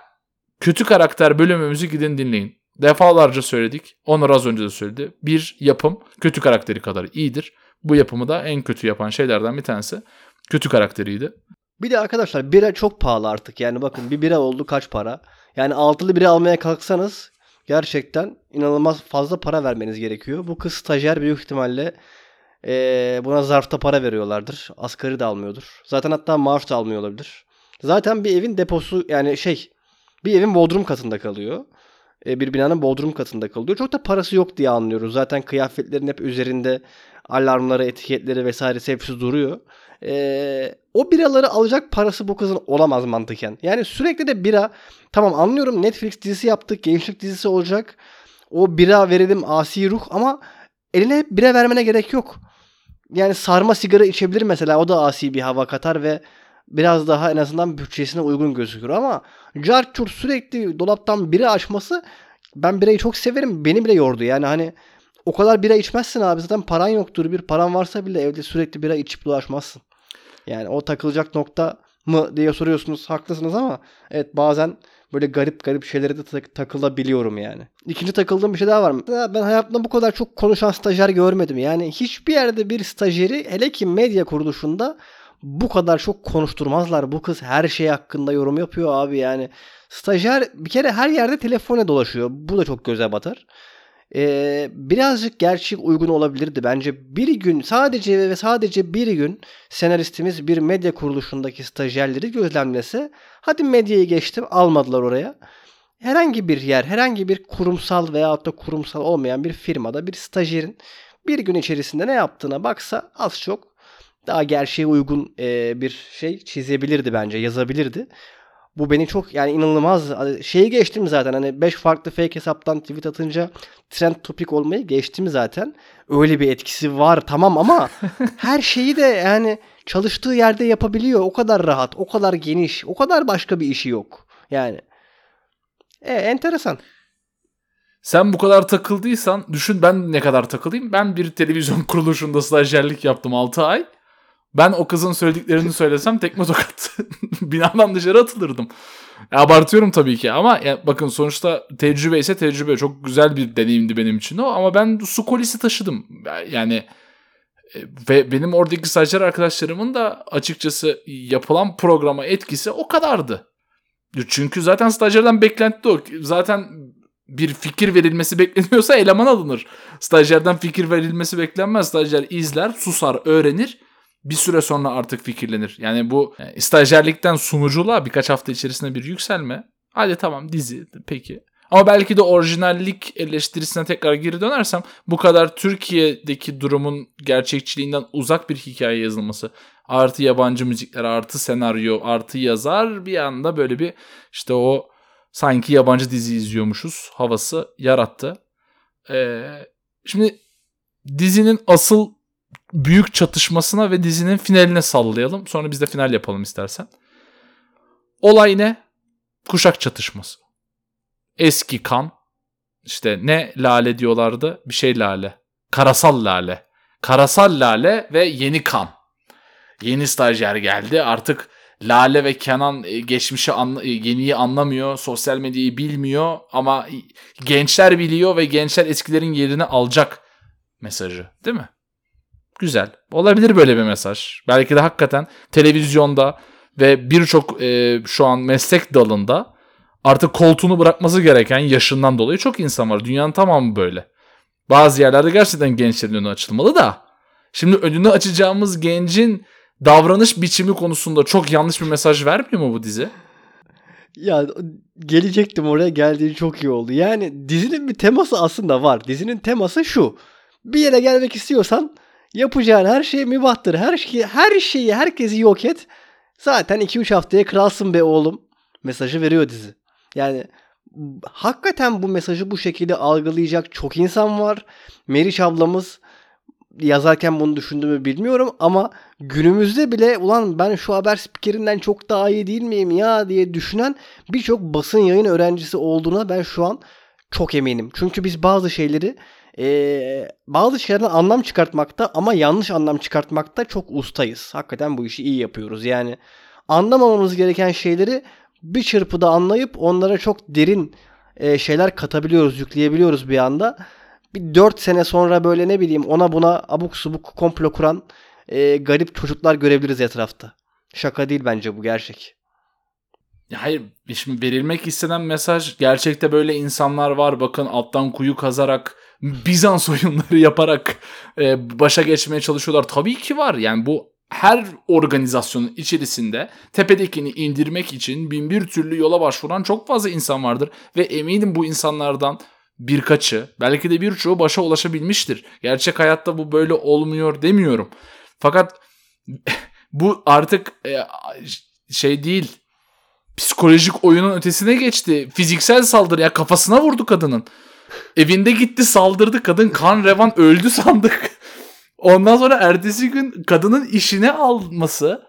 kötü karakter bölümümüzü gidin dinleyin. Defalarca söyledik. Onur az önce de söyledi. Bir yapım kötü karakteri kadar iyidir. Bu yapımı da en kötü yapan şeylerden bir tanesi kötü karakteriydi. Bir de arkadaşlar bira çok pahalı artık. Yani bakın bir bira oldu kaç para. Yani altılı bira almaya kalksanız gerçekten inanılmaz fazla para vermeniz gerekiyor. Bu kız stajyer büyük ihtimalle eee, buna zarfta para veriyorlardır. Asgari de almıyordur. Zaten hatta maaş da almıyor olabilir. Zaten bir evin deposu yani şey bir evin bodrum katında kalıyor. E, bir binanın bodrum katında kalıyor. Çok da parası yok diye anlıyoruz. Zaten kıyafetlerin hep üzerinde alarmları, etiketleri vesairesi hepsi duruyor. E, o biraları alacak parası bu kızın olamaz mantıken. Yani sürekli de bira tamam anlıyorum Netflix dizisi yaptık, gençlik dizisi olacak. O bira verelim asi ruh ama eline hep bira vermene gerek yok. Yani sarma sigara içebilir mesela o da asi bir hava katar ve biraz daha en azından bütçesine uygun gözükür ama Carchur sürekli dolaptan bira açması ben birayı çok severim. Beni bile yordu. Yani hani o kadar bira içmezsin abi. Zaten paran yoktur. Bir paran varsa bile evde sürekli bira içip dolaşmazsın. Yani o takılacak nokta mı diye soruyorsunuz. Haklısınız ama evet bazen böyle garip garip şeylere de tak- takılabiliyorum yani. İkinci takıldığım bir şey daha var mı? Ben hayatımda bu kadar çok konuşan stajyer görmedim. Yani hiçbir yerde bir stajyeri hele ki medya kuruluşunda bu kadar çok konuşturmazlar. Bu kız her şey hakkında yorum yapıyor abi yani. Stajyer bir kere her yerde telefona dolaşıyor. Bu da çok göze batar. Ee, birazcık gerçek uygun olabilirdi bence. Bir gün sadece ve sadece bir gün senaristimiz bir medya kuruluşundaki stajyerleri gözlemlese hadi medyayı geçtim almadılar oraya. Herhangi bir yer, herhangi bir kurumsal veyahut da kurumsal olmayan bir firmada bir stajyerin bir gün içerisinde ne yaptığına baksa az çok daha gerçeğe uygun e, bir şey çizebilirdi bence, yazabilirdi. Bu beni çok yani inanılmaz hani şeyi geçtim zaten hani 5 farklı fake hesaptan tweet atınca trend topik olmayı geçtim zaten. Öyle bir etkisi var tamam ama her şeyi de yani çalıştığı yerde yapabiliyor. O kadar rahat, o kadar geniş, o kadar başka bir işi yok. Yani e, enteresan. Sen bu kadar takıldıysan düşün ben ne kadar takılayım. Ben bir televizyon kuruluşunda stajyerlik yaptım 6 ay. Ben o kızın söylediklerini söylesem tekme tokat binadan dışarı atılırdım. Ya abartıyorum tabii ki ama ya bakın sonuçta tecrübe ise tecrübe. Çok güzel bir deneyimdi benim için o ama ben su kolisi taşıdım. Yani e, ve benim oradaki stajyer arkadaşlarımın da açıkçası yapılan programa etkisi o kadardı. Çünkü zaten stajyerden beklenti o. Zaten bir fikir verilmesi bekleniyorsa eleman alınır. Stajyerden fikir verilmesi beklenmez. Stajyer izler, susar, öğrenir. Bir süre sonra artık fikirlenir. Yani bu yani stajyerlikten sunuculuğa birkaç hafta içerisinde bir yükselme. Hadi tamam dizi peki. Ama belki de orijinallik eleştirisine tekrar geri dönersem bu kadar Türkiye'deki durumun gerçekçiliğinden uzak bir hikaye yazılması artı yabancı müzikler artı senaryo artı yazar bir anda böyle bir işte o sanki yabancı dizi izliyormuşuz havası yarattı. Ee, şimdi dizinin asıl büyük çatışmasına ve dizinin finaline sallayalım. Sonra biz de final yapalım istersen. Olay ne? Kuşak çatışması. Eski kan. İşte ne lale diyorlardı? Bir şey lale. Karasal lale. Karasal lale ve yeni kan. Yeni stajyer geldi. Artık Lale ve Kenan e, geçmişi anla, e, yeniyi anlamıyor, sosyal medyayı bilmiyor ama gençler biliyor ve gençler eskilerin yerini alacak mesajı, değil mi? Güzel. Olabilir böyle bir mesaj. Belki de hakikaten televizyonda ve birçok e, şu an meslek dalında artık koltuğunu bırakması gereken yaşından dolayı çok insan var. Dünyanın tamamı böyle. Bazı yerlerde gerçekten gençlerin önü açılmalı da Şimdi önünü açacağımız gencin davranış biçimi konusunda çok yanlış bir mesaj vermiyor mu bu dizi? Ya gelecektim oraya geldiğin çok iyi oldu. Yani dizinin bir teması aslında var. Dizinin teması şu. Bir yere gelmek istiyorsan yapacağın her şey mübahtır. Her şeyi, her şeyi herkesi yok et. Zaten 2-3 haftaya kralsın be oğlum mesajı veriyor dizi. Yani hakikaten bu mesajı bu şekilde algılayacak çok insan var. Meriç ablamız yazarken bunu düşündüğümü bilmiyorum ama günümüzde bile ulan ben şu haber spikerinden çok daha iyi değil miyim ya diye düşünen birçok basın yayın öğrencisi olduğuna ben şu an çok eminim. Çünkü biz bazı şeyleri ee, bazı şeylerden anlam çıkartmakta ama yanlış anlam çıkartmakta çok ustayız. Hakikaten bu işi iyi yapıyoruz. Yani anlamamamız gereken şeyleri bir çırpıda anlayıp onlara çok derin e, şeyler katabiliyoruz, yükleyebiliyoruz bir anda. Bir 4 sene sonra böyle ne bileyim ona buna abuk subuk komplo kuran e, garip çocuklar görebiliriz etrafta. Şaka değil bence bu gerçek. Hayır şimdi verilmek istenen mesaj gerçekte böyle insanlar var bakın alttan kuyu kazarak Bizans oyunları yaparak e, başa geçmeye çalışıyorlar. Tabii ki var yani bu her organizasyonun içerisinde tepedekini indirmek için bin bir türlü yola başvuran çok fazla insan vardır. Ve eminim bu insanlardan birkaçı belki de birçoğu başa ulaşabilmiştir. Gerçek hayatta bu böyle olmuyor demiyorum. Fakat bu artık e, şey değil psikolojik oyunun ötesine geçti. Fiziksel saldırı ya kafasına vurdu kadının. Evinde gitti saldırdı kadın kan revan öldü sandık. Ondan sonra ertesi gün kadının işine alması.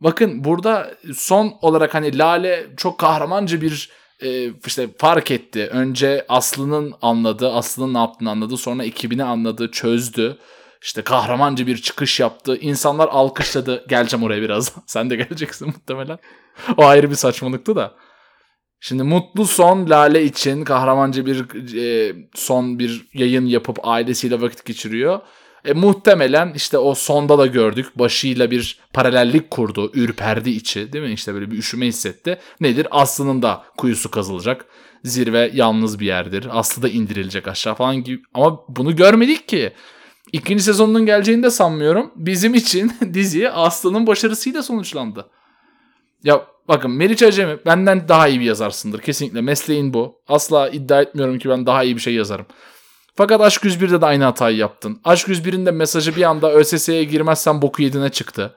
Bakın burada son olarak hani Lale çok kahramanca bir e, işte fark etti. Önce Aslı'nın anladı, Aslı'nın ne yaptığını anladı. Sonra ekibini anladı, çözdü. İşte kahramanca bir çıkış yaptı. İnsanlar alkışladı. Geleceğim oraya biraz. Sen de geleceksin muhtemelen. O ayrı bir saçmalıktı da. Şimdi mutlu son Lale için kahramanca bir e, son bir yayın yapıp ailesiyle vakit geçiriyor. E, muhtemelen işte o sonda da gördük. Başıyla bir paralellik kurdu. Ürperdi içi değil mi? İşte böyle bir üşüme hissetti. Nedir? Aslı'nın da kuyusu kazılacak. Zirve yalnız bir yerdir. Aslı da indirilecek aşağı falan gibi. Ama bunu görmedik ki. İkinci sezonun geleceğini de sanmıyorum. Bizim için dizi Aslı'nın başarısıyla sonuçlandı. Ya bakın Meriç Acemi benden daha iyi bir yazarsındır. Kesinlikle mesleğin bu. Asla iddia etmiyorum ki ben daha iyi bir şey yazarım. Fakat Aşk 101'de de aynı hatayı yaptın. Aşk 101'in de mesajı bir anda ÖSS'ye girmezsen boku yedine çıktı.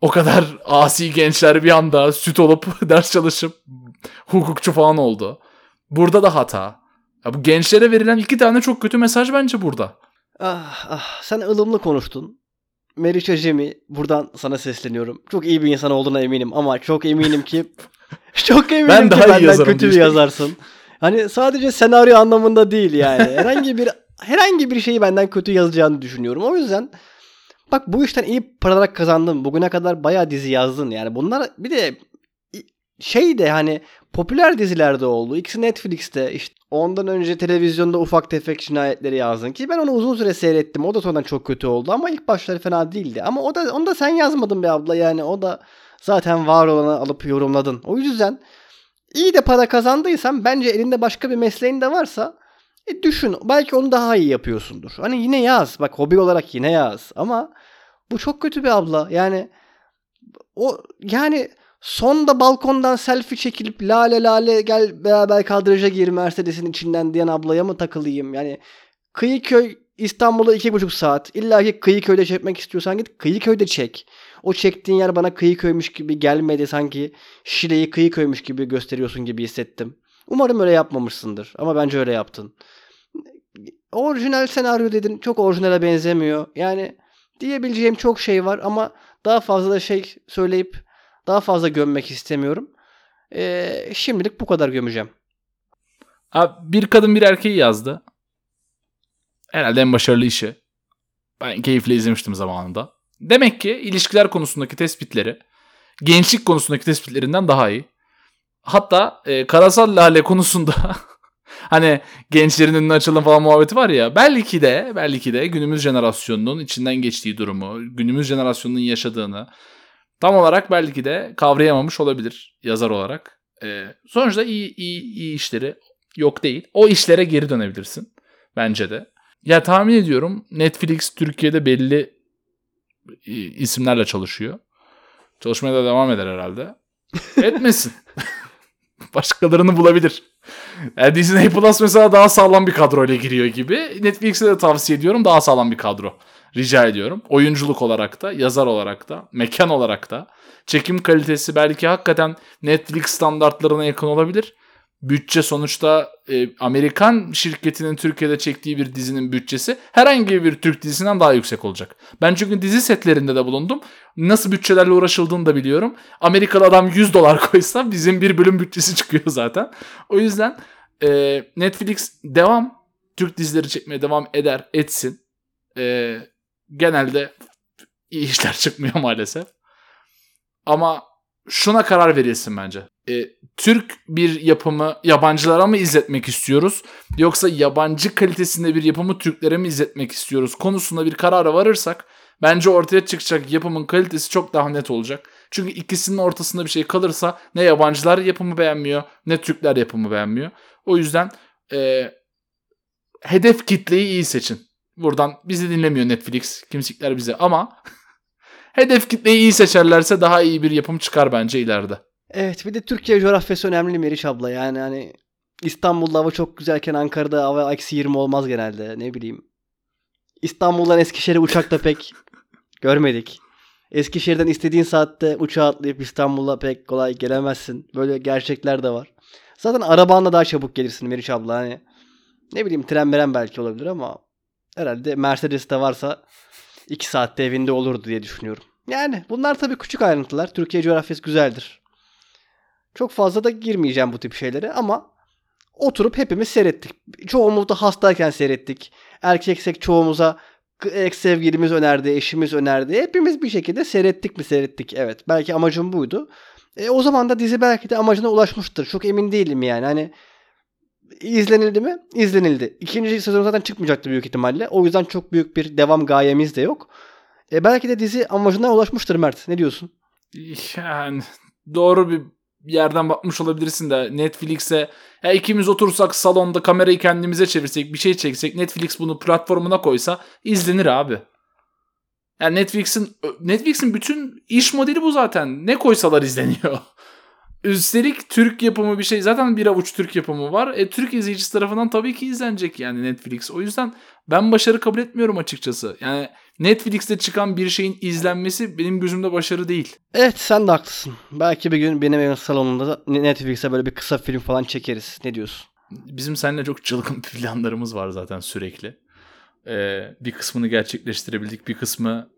O kadar asi gençler bir anda süt olup ders çalışıp hukukçu falan oldu. Burada da hata. Ya bu gençlere verilen iki tane çok kötü mesaj bence burada. Ah, ah sen ılımlı konuştun. Meriç Acemi buradan sana sesleniyorum. Çok iyi bir insan olduğuna eminim ama çok eminim ki çok eminim ben ki daha benden kötü bir yazarsın. Hani sadece senaryo anlamında değil yani. Herhangi bir herhangi bir şeyi benden kötü yazacağını düşünüyorum. O yüzden bak bu işten iyi paralar kazandın. Bugüne kadar bayağı dizi yazdın. Yani bunlar bir de şey de hani popüler dizilerde oldu. İkisi Netflix'te işte ondan önce televizyonda ufak tefek cinayetleri yazdın ki ben onu uzun süre seyrettim. O da sonradan çok kötü oldu ama ilk başları fena değildi. Ama o da onu da sen yazmadın be abla yani o da zaten var olanı alıp yorumladın. O yüzden iyi de para kazandıysan bence elinde başka bir mesleğin de varsa e düşün. Belki onu daha iyi yapıyorsundur. Hani yine yaz. Bak hobi olarak yine yaz. Ama bu çok kötü bir abla. Yani o yani sonda balkondan selfie çekilip lale lale gel beraber kadraja gir Mercedes'in içinden diyen ablaya mı takılayım? Yani Kıyıköy İstanbul'a iki buçuk saat. İlla ki Kıyıköy'de çekmek istiyorsan git Kıyıköy'de çek. O çektiğin yer bana Kıyıköy'müş gibi gelmedi. Sanki Şile'yi Kıyıköy'müş gibi gösteriyorsun gibi hissettim. Umarım öyle yapmamışsındır. Ama bence öyle yaptın. Orijinal senaryo dedin. Çok orijinale benzemiyor. Yani diyebileceğim çok şey var ama daha fazla da şey söyleyip daha fazla gömmek istemiyorum. Ee, şimdilik bu kadar gömeceğim. Abi bir kadın bir erkeği yazdı. Herhalde en başarılı işi. Ben keyifle izlemiştim zamanında. Demek ki ilişkiler konusundaki tespitleri gençlik konusundaki tespitlerinden daha iyi. Hatta e, karasal lale konusunda hani gençlerin önüne açılın falan muhabbeti var ya belki de belki de günümüz jenerasyonunun içinden geçtiği durumu, günümüz jenerasyonunun yaşadığını tam olarak belki de kavrayamamış olabilir yazar olarak. E, sonuçta iyi, iyi, iyi işleri yok değil. O işlere geri dönebilirsin bence de. Ya tahmin ediyorum Netflix Türkiye'de belli isimlerle çalışıyor. Çalışmaya da devam eder herhalde. Etmesin. Başkalarını bulabilir. Yani Disney Plus mesela daha sağlam bir kadroyla giriyor gibi. Netflix'e de tavsiye ediyorum daha sağlam bir kadro. Rica ediyorum. Oyunculuk olarak da, yazar olarak da, mekan olarak da. Çekim kalitesi belki hakikaten Netflix standartlarına yakın olabilir bütçe sonuçta e, Amerikan şirketinin Türkiye'de çektiği bir dizinin bütçesi herhangi bir Türk dizisinden daha yüksek olacak. Ben çünkü dizi setlerinde de bulundum. Nasıl bütçelerle uğraşıldığını da biliyorum. Amerikalı adam 100 dolar koysa bizim bir bölüm bütçesi çıkıyor zaten. O yüzden e, Netflix devam. Türk dizileri çekmeye devam eder, etsin. E, genelde iyi işler çıkmıyor maalesef. Ama şuna karar verilsin bence. E, Türk bir yapımı yabancılara mı izletmek istiyoruz? Yoksa yabancı kalitesinde bir yapımı Türklere mi izletmek istiyoruz? Konusunda bir karara varırsak bence ortaya çıkacak yapımın kalitesi çok daha net olacak. Çünkü ikisinin ortasında bir şey kalırsa ne yabancılar yapımı beğenmiyor ne Türkler yapımı beğenmiyor. O yüzden e, hedef kitleyi iyi seçin. Buradan bizi dinlemiyor Netflix, kimsikler bize ama hedef kitleyi iyi seçerlerse daha iyi bir yapım çıkar bence ileride. Evet bir de Türkiye coğrafyası önemli Meriç abla. Yani hani İstanbul'da hava çok güzelken Ankara'da hava eksi 20 olmaz genelde. Ne bileyim. İstanbul'dan Eskişehir'e uçakla pek görmedik. Eskişehir'den istediğin saatte uçağa atlayıp İstanbul'a pek kolay gelemezsin. Böyle gerçekler de var. Zaten arabanla daha çabuk gelirsin Meriç abla. Hani ne bileyim tren meren belki olabilir ama herhalde Mercedes de varsa 2 saatte evinde olurdu diye düşünüyorum. Yani bunlar tabii küçük ayrıntılar. Türkiye coğrafyası güzeldir. Çok fazla da girmeyeceğim bu tip şeylere ama oturup hepimiz seyrettik. Çoğumuz da hastayken seyrettik. Erkeksek çoğumuza ex sevgilimiz önerdi, eşimiz önerdi. Hepimiz bir şekilde seyrettik mi seyrettik. Evet belki amacım buydu. E, o zaman da dizi belki de amacına ulaşmıştır. Çok emin değilim yani. Hani izlenildi mi? İzlenildi. İkinci sezon zaten çıkmayacaktı büyük ihtimalle. O yüzden çok büyük bir devam gayemiz de yok. E, belki de dizi amacına ulaşmıştır Mert. Ne diyorsun? Yani doğru bir yerden bakmış olabilirsin de Netflix'e ya ikimiz otursak salonda kamerayı kendimize çevirsek bir şey çeksek Netflix bunu platformuna koysa izlenir abi. Yani Netflix'in Netflix'in bütün iş modeli bu zaten. Ne koysalar izleniyor. Üstelik Türk yapımı bir şey. Zaten bir avuç Türk yapımı var. E, Türk izleyicisi tarafından tabii ki izlenecek yani Netflix. O yüzden ben başarı kabul etmiyorum açıkçası. Yani Netflix'te çıkan bir şeyin izlenmesi benim gözümde başarı değil. Evet sen de haklısın. Belki bir gün benim evin salonunda da Netflix'e böyle bir kısa film falan çekeriz. Ne diyorsun? Bizim seninle çok çılgın planlarımız var zaten sürekli. Ee, bir kısmını gerçekleştirebildik. Bir kısmı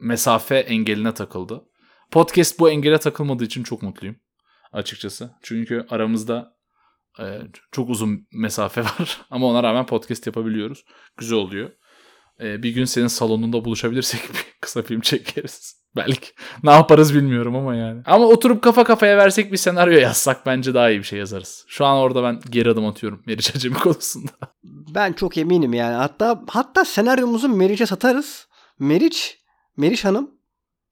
mesafe engeline takıldı. Podcast bu engele takılmadığı için çok mutluyum açıkçası. Çünkü aramızda e, çok uzun mesafe var ama ona rağmen podcast yapabiliyoruz. Güzel oluyor. E, bir gün senin salonunda buluşabilirsek bir kısa film çekeriz. Belki. Ne yaparız bilmiyorum ama yani. Ama oturup kafa kafaya versek bir senaryo yazsak bence daha iyi bir şey yazarız. Şu an orada ben geri adım atıyorum Meriç Acemi konusunda. Ben çok eminim yani. Hatta hatta senaryomuzu Meriç'e satarız. Meriç, Meriç Hanım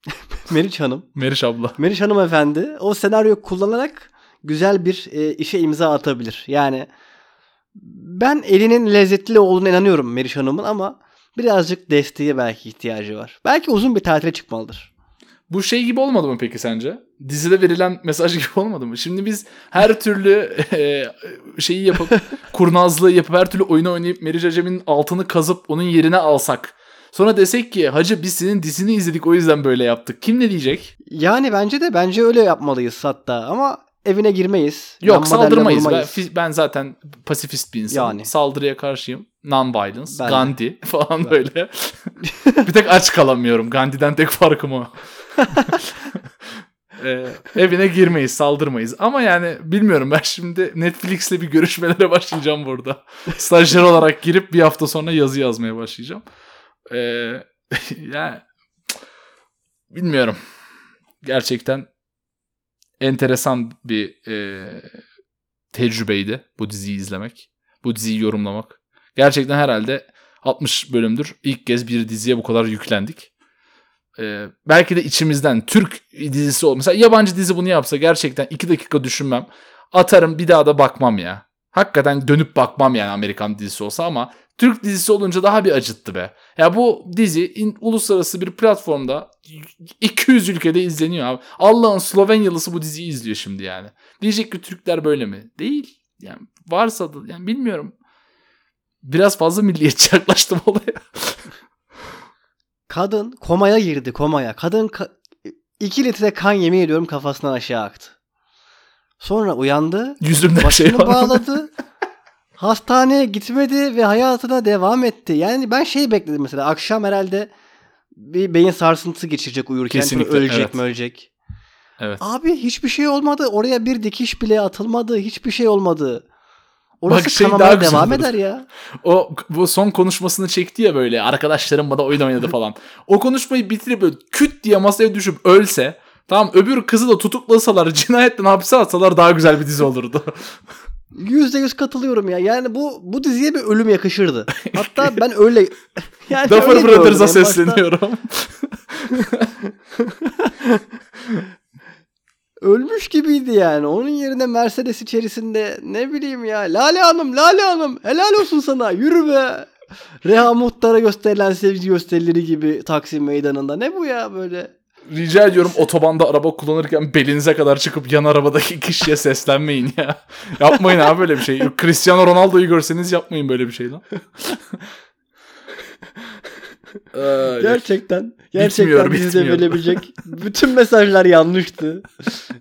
Meriç Hanım. Meriç abla. Meriç Hanım efendi o senaryoyu kullanarak güzel bir e, işe imza atabilir. Yani ben elinin lezzetli olduğuna inanıyorum Meriç Hanım'ın ama birazcık desteğe belki ihtiyacı var. Belki uzun bir tatile çıkmalıdır. Bu şey gibi olmadı mı peki sence? Dizide verilen mesaj gibi olmadı mı? Şimdi biz her türlü e, şeyi yapıp kurnazlığı yapıp her türlü oyunu oynayıp Meriç Acem'in altını kazıp onun yerine alsak Sonra desek ki hacı biz senin dizini izledik o yüzden böyle yaptık. Kim ne diyecek? Yani bence de bence öyle yapmalıyız hatta ama evine girmeyiz. Yok saldırmayız. Ben, ben zaten pasifist bir insanım. Yani. Saldırıya karşıyım. Non-violence. Ben Gandhi de. falan ben. böyle. bir tek aç kalamıyorum. Gandhi'den tek farkım o. ee, evine girmeyiz, saldırmayız. Ama yani bilmiyorum ben şimdi Netflix'le bir görüşmelere başlayacağım burada. Stajyer olarak girip bir hafta sonra yazı yazmaya başlayacağım. Ee, yani bilmiyorum. Gerçekten enteresan bir e, tecrübeydi bu diziyi izlemek. Bu diziyi yorumlamak. Gerçekten herhalde 60 bölümdür ilk kez bir diziye bu kadar yüklendik. Ee, belki de içimizden Türk dizisi ol. Mesela yabancı dizi bunu yapsa gerçekten 2 dakika düşünmem. Atarım bir daha da bakmam ya. Hakikaten dönüp bakmam yani Amerikan dizisi olsa ama Türk dizisi olunca daha bir acıttı be. Ya bu dizi in, uluslararası bir platformda 200 ülkede izleniyor abi. Allah'ın Slovenyalısı bu diziyi izliyor şimdi yani. Diyecek ki Türkler böyle mi? Değil. Yani varsa da yani bilmiyorum. Biraz fazla milliyetçi yaklaştım olaya. Kadın komaya girdi komaya. Kadın ka- 2 litre kan yemin ediyorum kafasından aşağı aktı. Sonra uyandı. Yüzümde başını şey var. bağladı. hastaneye gitmedi ve hayatına devam etti. Yani ben şey bekledim mesela. Akşam herhalde bir beyin sarsıntısı geçirecek uyurken. Kesinlikle, ölecek evet. mi ölecek. Evet. Abi hiçbir şey olmadı. Oraya bir dikiş bile atılmadı. Hiçbir şey olmadı. Orası Bak şey daha devam olur. eder ya. O bu son konuşmasını çekti ya böyle arkadaşlarım bana oyun oynadı falan. O konuşmayı bitirip böyle küt diye masaya düşüp ölse tamam öbür kızı da tutuklasalar cinayetten hapse atsalar daha güzel bir dizi olurdu. Yüzde yüz katılıyorum ya. Yani bu bu diziye bir ölüm yakışırdı. Hatta ben öyle yani Duffer. Brothers'a sesleniyorum. Ölmüş gibiydi yani. Onun yerine Mercedes içerisinde ne bileyim ya. Lale Hanım, Lale Hanım helal olsun sana. Yürü be. Reha Muhtar'a gösterilen sevgi gösterileri gibi Taksim Meydanı'nda. Ne bu ya böyle? Rica ediyorum otobanda araba kullanırken belinize kadar çıkıp yan arabadaki kişiye seslenmeyin ya. Yapmayın abi böyle bir şey. Cristiano Ronaldo'yu görseniz yapmayın böyle bir şey lan. Ay, Gerçekten. Bitmiyor, Gerçekten bizde bitmiyor. verebilecek bütün mesajlar yanlıştı.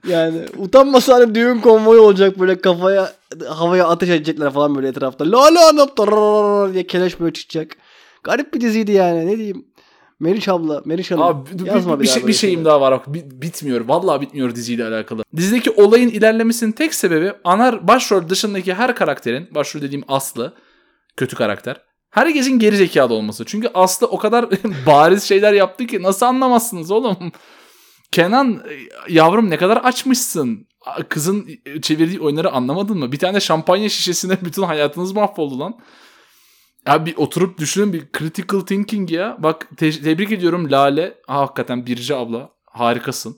Yani utanmasa hani düğün konvoyu olacak böyle kafaya havaya ateş edecekler falan böyle etrafta. Hanım tarararara diye keleş böyle çıkacak. Garip bir diziydi yani ne diyeyim. Meriç abla, Meriç Hanım. Abi bir, yazma bir, bir, daha şey, bir şeyim daha var bak Bi- bitmiyor. Vallahi bitmiyor diziyle alakalı. Dizideki olayın ilerlemesinin tek sebebi ana başrol dışındaki her karakterin başrol dediğim Aslı kötü karakter. Herkesin geri zekalı olması. Çünkü Aslı o kadar bariz şeyler yaptı ki nasıl anlamazsınız oğlum? Kenan yavrum ne kadar açmışsın. Kızın çevirdiği oyunları anlamadın mı? Bir tane şampanya şişesine bütün hayatınız mahvoldu lan. Ya bir oturup düşünün bir critical thinking ya. Bak te- tebrik ediyorum Lale. Ha, hakikaten Birce abla harikasın.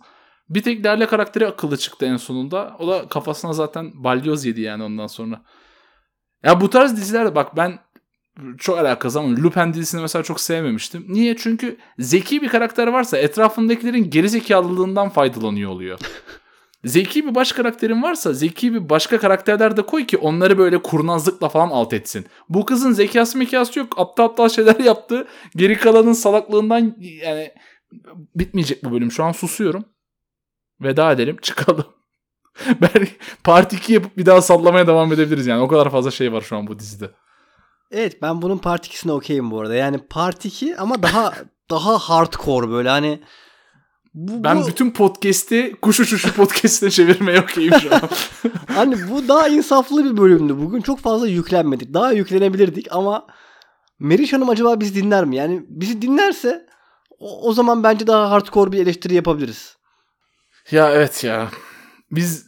Bir tek Lale karakteri akıllı çıktı en sonunda. O da kafasına zaten balyoz yedi yani ondan sonra. Ya bu tarz dizilerde bak ben çok alakası ama Lupin dizisini mesela çok sevmemiştim. Niye? Çünkü zeki bir karakter varsa etrafındakilerin gerizekalılığından faydalanıyor oluyor. zeki bir baş karakterin varsa zeki bir başka karakterler de koy ki onları böyle kurnazlıkla falan alt etsin. Bu kızın zekası mekası yok. Aptal aptal şeyler yaptı. Geri kalanın salaklığından yani bitmeyecek bu bölüm. Şu an susuyorum. Veda edelim. Çıkalım. ben part 2 yapıp bir daha sallamaya devam edebiliriz yani. O kadar fazla şey var şu an bu dizide. Evet ben bunun part 2'sine okeyim bu arada. Yani part 2 ama daha daha hardcore böyle hani bu, Ben bu- bütün podcast'i kuş uçuşu podcast'ine çevirmeye okeyim şu an. Hani bu daha insaflı bir bölümdü. Bugün çok fazla yüklenmedik. Daha yüklenebilirdik ama Meriç Hanım acaba bizi dinler mi? Yani bizi dinlerse o, o zaman bence daha hardcore bir eleştiri yapabiliriz. ya evet ya. Biz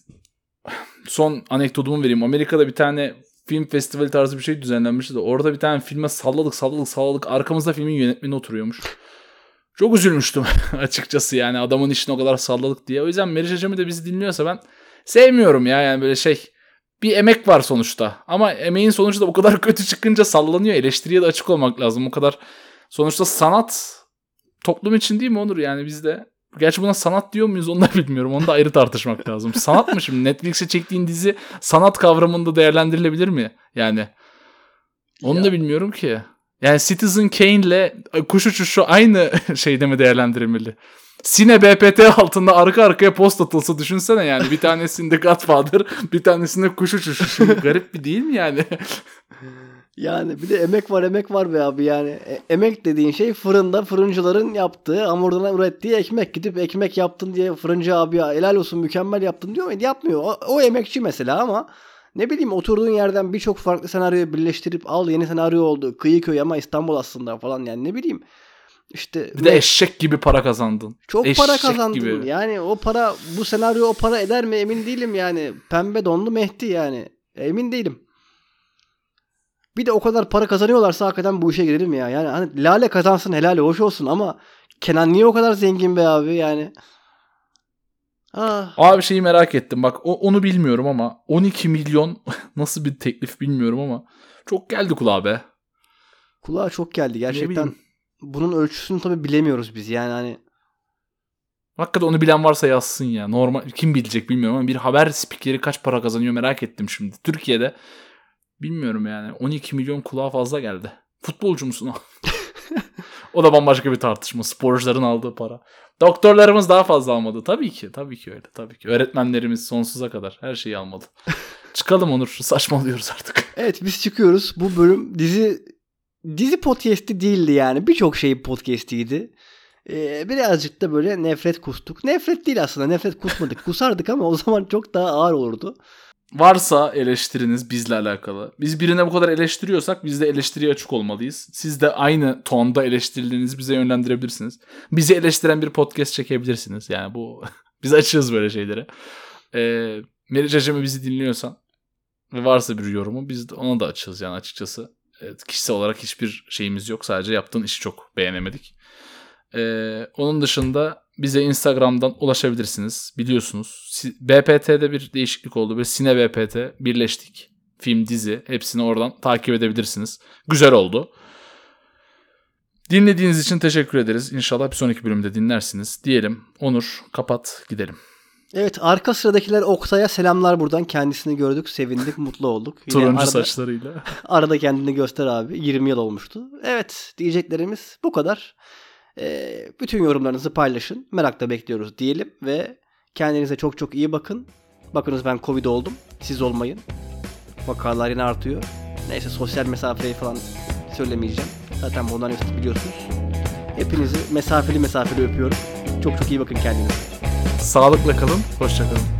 son anekdotumu vereyim. Amerika'da bir tane film festivali tarzı bir şey düzenlenmişti de orada bir tane filme salladık salladık salladık. Arkamızda filmin yönetmeni oturuyormuş. Çok üzülmüştüm açıkçası yani adamın işini o kadar salladık diye. O yüzden Meriç Hacamı da bizi dinliyorsa ben sevmiyorum ya yani böyle şey. Bir emek var sonuçta. Ama emeğin sonucu da bu kadar kötü çıkınca sallanıyor. Eleştiriye de açık olmak lazım. O kadar sonuçta sanat toplum için değil mi Onur? Yani biz de Gerçi buna sanat diyor muyuz onu da bilmiyorum. Onu da ayrı tartışmak lazım. Sanat mı şimdi? Netflix'e çektiğin dizi sanat kavramında değerlendirilebilir mi? Yani onu Ya. da bilmiyorum ki. Yani Citizen Kane'le kuş uçuşu aynı şeyde mi değerlendirilmeli? Sine BPT altında arka arkaya post atılsa düşünsene yani. Bir tanesinde Godfather, bir tanesinde kuş uçuşu. Şimdi garip bir değil mi yani? Yani bir de emek var emek var be abi yani. E- emek dediğin şey fırında fırıncıların yaptığı hamurdan ürettiği ekmek. Gidip ekmek yaptın diye fırıncı abi ya helal olsun mükemmel yaptın diyor mu? Yapmıyor. O, o emekçi mesela ama ne bileyim oturduğun yerden birçok farklı senaryoyu birleştirip al yeni senaryo oldu. Kıyı köy ama İstanbul aslında falan yani ne bileyim. İşte Bir de eşek gibi para kazandın. çok eşek para kazandın. gibi. Yani o para bu senaryo o para eder mi emin değilim yani. Pembe donlu Mehdi yani. Emin değilim. Bir de o kadar para kazanıyorlarsa hakikaten bu işe girelim ya. Yani hani Lale kazansın helali hoş olsun ama Kenan niye o kadar zengin be abi yani. Ah. Abi şeyi merak ettim. Bak o, onu bilmiyorum ama 12 milyon nasıl bir teklif bilmiyorum ama çok geldi kulağa be. Kulağa çok geldi. Gerçekten bunun ölçüsünü tabii bilemiyoruz biz. Yani hani Hakikaten onu bilen varsa yazsın ya. Normal kim bilecek bilmiyorum ama bir haber spikeri kaç para kazanıyor merak ettim şimdi. Türkiye'de bilmiyorum yani 12 milyon kulağa fazla geldi. Futbolcu musun o? o da bambaşka bir tartışma. Sporcuların aldığı para. Doktorlarımız daha fazla almadı. Tabii ki. Tabii ki öyle. Tabii ki. Öğretmenlerimiz sonsuza kadar her şeyi almadı. Çıkalım Onur. Saçmalıyoruz artık. Evet biz çıkıyoruz. Bu bölüm dizi dizi podcast'i değildi yani. Birçok şeyin podcast'iydi. Ee, birazcık da böyle nefret kustuk. Nefret değil aslında. Nefret kusmadık. Kusardık ama o zaman çok daha ağır olurdu. Varsa eleştiriniz bizle alakalı. Biz birine bu kadar eleştiriyorsak biz de eleştiriye açık olmalıyız. Siz de aynı tonda eleştirilerinizi bize yönlendirebilirsiniz. Bizi eleştiren bir podcast çekebilirsiniz. Yani bu biz açığız böyle şeylere. Ee, Meriç Acemi bizi dinliyorsan ve varsa bir yorumu biz de ona da açığız yani açıkçası. Evet, kişisel olarak hiçbir şeyimiz yok. Sadece yaptığın işi çok beğenemedik. Ee, onun dışında bize Instagram'dan ulaşabilirsiniz. Biliyorsunuz. BPT'de bir değişiklik oldu. Ve Sine BPT birleştik. Film, dizi hepsini oradan takip edebilirsiniz. Güzel oldu. Dinlediğiniz için teşekkür ederiz. İnşallah bir sonraki bölümde dinlersiniz. Diyelim. Onur kapat gidelim. Evet arka sıradakiler Oktay'a selamlar buradan. Kendisini gördük, sevindik, mutlu olduk. Yine Turuncu arada, saçlarıyla. arada kendini göster abi. 20 yıl olmuştu. Evet diyeceklerimiz bu kadar. Ee, bütün yorumlarınızı paylaşın. Merakla bekliyoruz diyelim ve kendinize çok çok iyi bakın. Bakınız ben Covid oldum. Siz olmayın. Vakalar yine artıyor. Neyse sosyal mesafeyi falan söylemeyeceğim. Zaten bundan hepsini biliyorsunuz. Hepinizi mesafeli mesafeli öpüyorum. Çok çok iyi bakın kendinize. Sağlıkla kalın. Hoşça kalın.